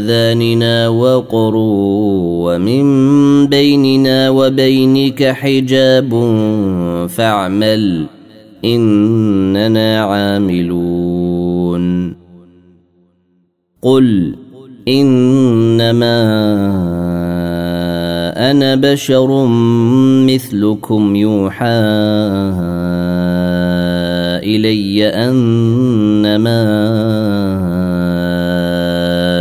آذاننا وقر ومن بيننا وبينك حجاب فاعمل إننا عاملون. قل إنما أنا بشر مثلكم يوحى إلي أنما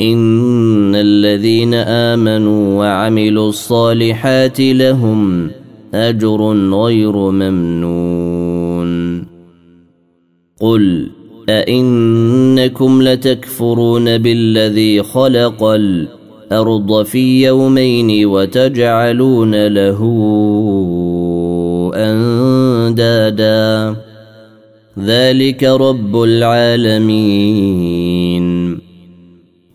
إن الذين آمنوا وعملوا الصالحات لهم أجر غير ممنون. قل أئنكم لتكفرون بالذي خلق الأرض في يومين وتجعلون له أندادا. ذلك رب العالمين.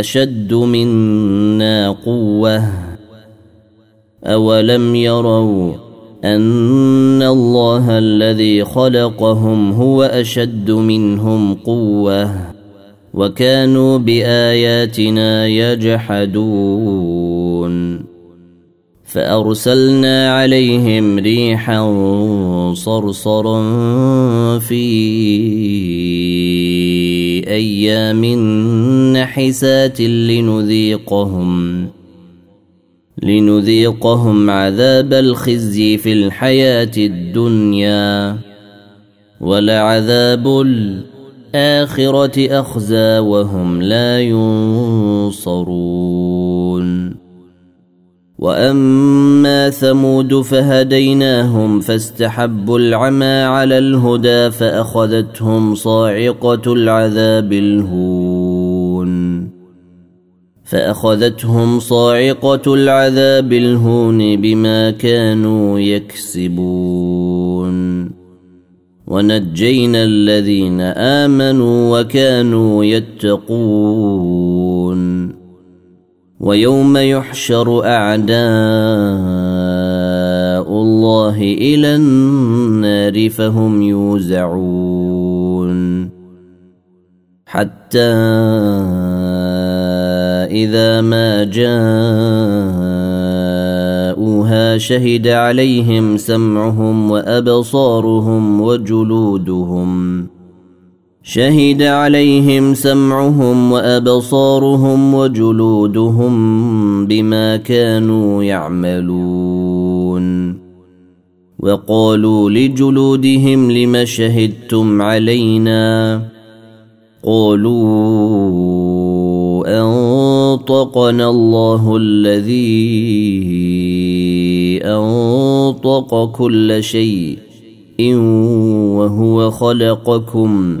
أشد منا قوة؟ أولم يروا أن الله الذي خلقهم هو أشد منهم قوة؟ وكانوا بآياتنا يجحدون. فأرسلنا عليهم ريحا صرصرا في أيام نحسات لنذيقهم لنذيقهم عذاب الخزي في الحياة الدنيا ولعذاب الآخرة أخزى وهم لا ينصرون. واما ثمود فهديناهم فاستحبوا العمى على الهدى فاخذتهم صاعقه العذاب الهون فاخذتهم صاعقه العذاب الهون بما كانوا يكسبون ونجينا الذين امنوا وكانوا يتقون ويوم يحشر أعداء الله إلى النار فهم يوزعون. حتى إذا ما جاءوها شهد عليهم سمعهم وأبصارهم وجلودهم شهد عليهم سمعهم وأبصارهم وجلودهم بما كانوا يعملون. وقالوا لجلودهم لم شهدتم علينا؟ قالوا أنطقنا الله الذي أنطق كل شيء إن وهو خلقكم.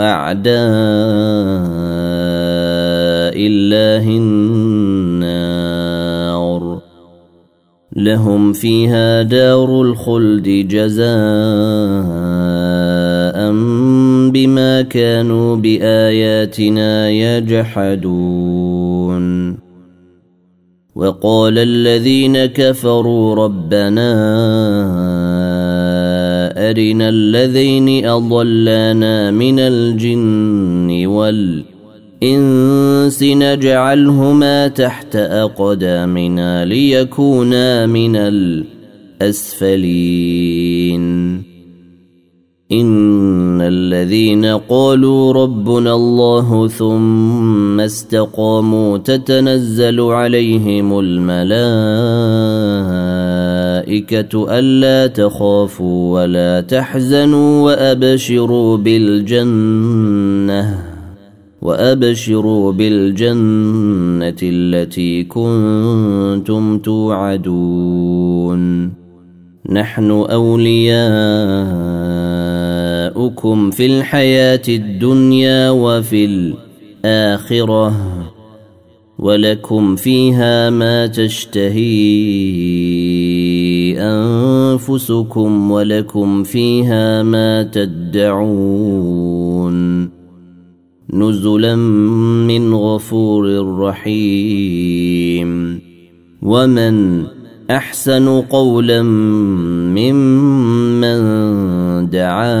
أعداء الله لهم فيها دار الخلد جزاء بما كانوا بآياتنا يجحدون. وقال الذين كفروا ربنا ارنا الذين أضلانا من الجن والإنس الإنس نجعلهما تحت أقدامنا ليكونا من الأسفلين. إن الذين قالوا ربنا الله ثم استقاموا تتنزل عليهم الملائكة. ألا تخافوا ولا تحزنوا وأبشروا بالجنة وأبشروا بالجنة التي كنتم توعدون. نحن أولياؤكم في الحياة الدنيا وفي الآخرة. ولكم فيها ما تشتهي أنفسكم ولكم فيها ما تدعون نزلا من غفور رحيم ومن أحسن قولا ممن دعا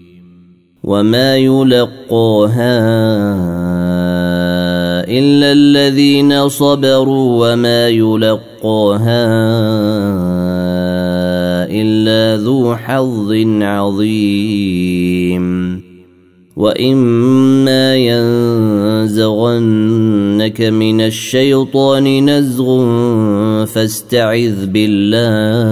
وما يلقاها الا الذين صبروا وما يلقاها الا ذو حظ عظيم واما ينزغنك من الشيطان نزغ فاستعذ بالله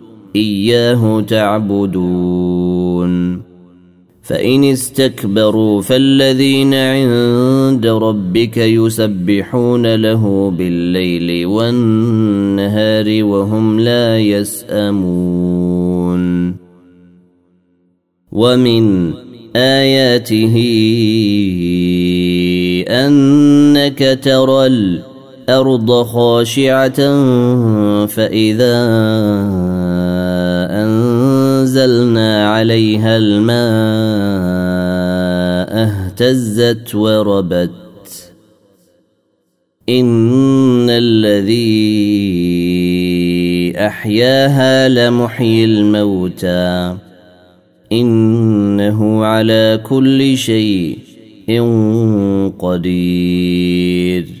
إياه تعبدون. فإن استكبروا فالذين عند ربك يسبحون له بالليل والنهار وهم لا يسأمون. ومن آياته أنك ترى الأرض خاشعة فإذا أنزلنا عليها الماء اهتزت وربت. إن الذي أحياها لمحيي الموتى. إنه على كل شيء قدير.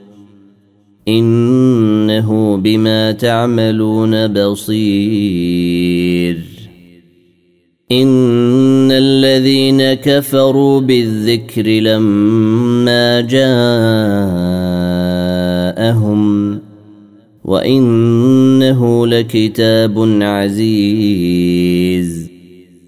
إنه بما تعملون بصير. إن الذين كفروا بالذكر لما جاءهم وإنه لكتاب عزيز.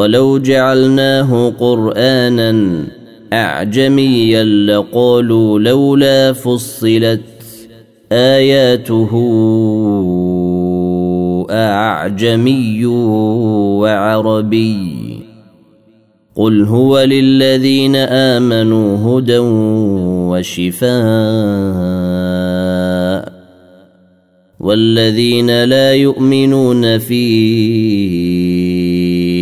ولو جعلناه قرآنا أعجميا لقالوا لولا فصلت آياته أعجمي وعربي قل هو للذين آمنوا هدى وشفاء والذين لا يؤمنون في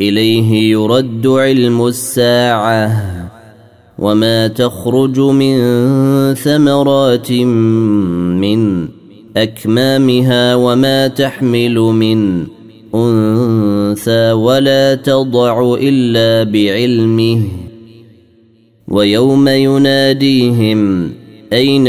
إليه يرد علم الساعة. وما تخرج من ثمرات من أكمامها وما تحمل من أنثى ولا تضع إلا بعلمه. ويوم يناديهم أين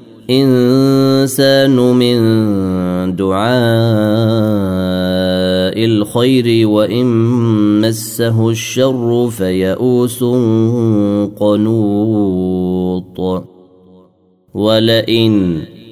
الإنسان من دعاء الخير وإن مسه الشر فيئوس قنوط. ولئن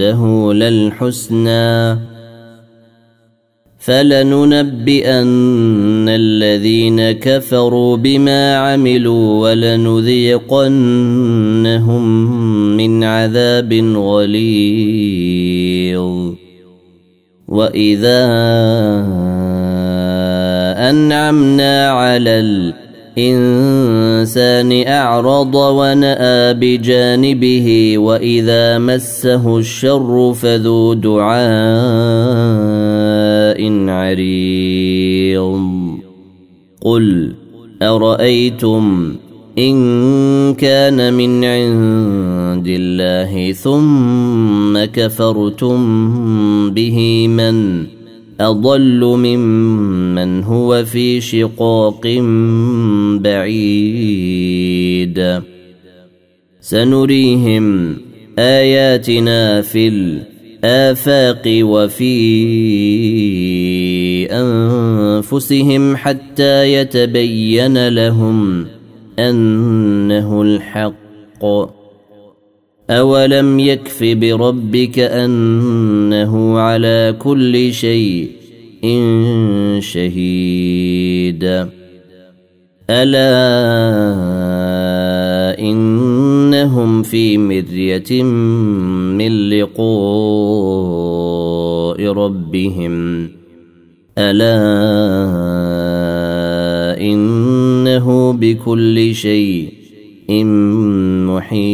عنده للحسنى. فلننبئن الذين كفروا بما عملوا ولنذيقنهم من عذاب غليظ. وإذا أنعمنا على الانسان أعرض ونأى بجانبه وإذا مسه الشر فذو دعاء عريض. قل أرأيتم إن كان من عند الله ثم كفرتم به من أضل ممن هو في شقاق بعيد. سنريهم آياتنا في الآفاق وفي أنفسهم حتى يتبين لهم أنه الحق. اولم يكف بربك انه على كل شيء شهيد الا انهم في مريه من لقاء ربهم الا انه بكل محيط.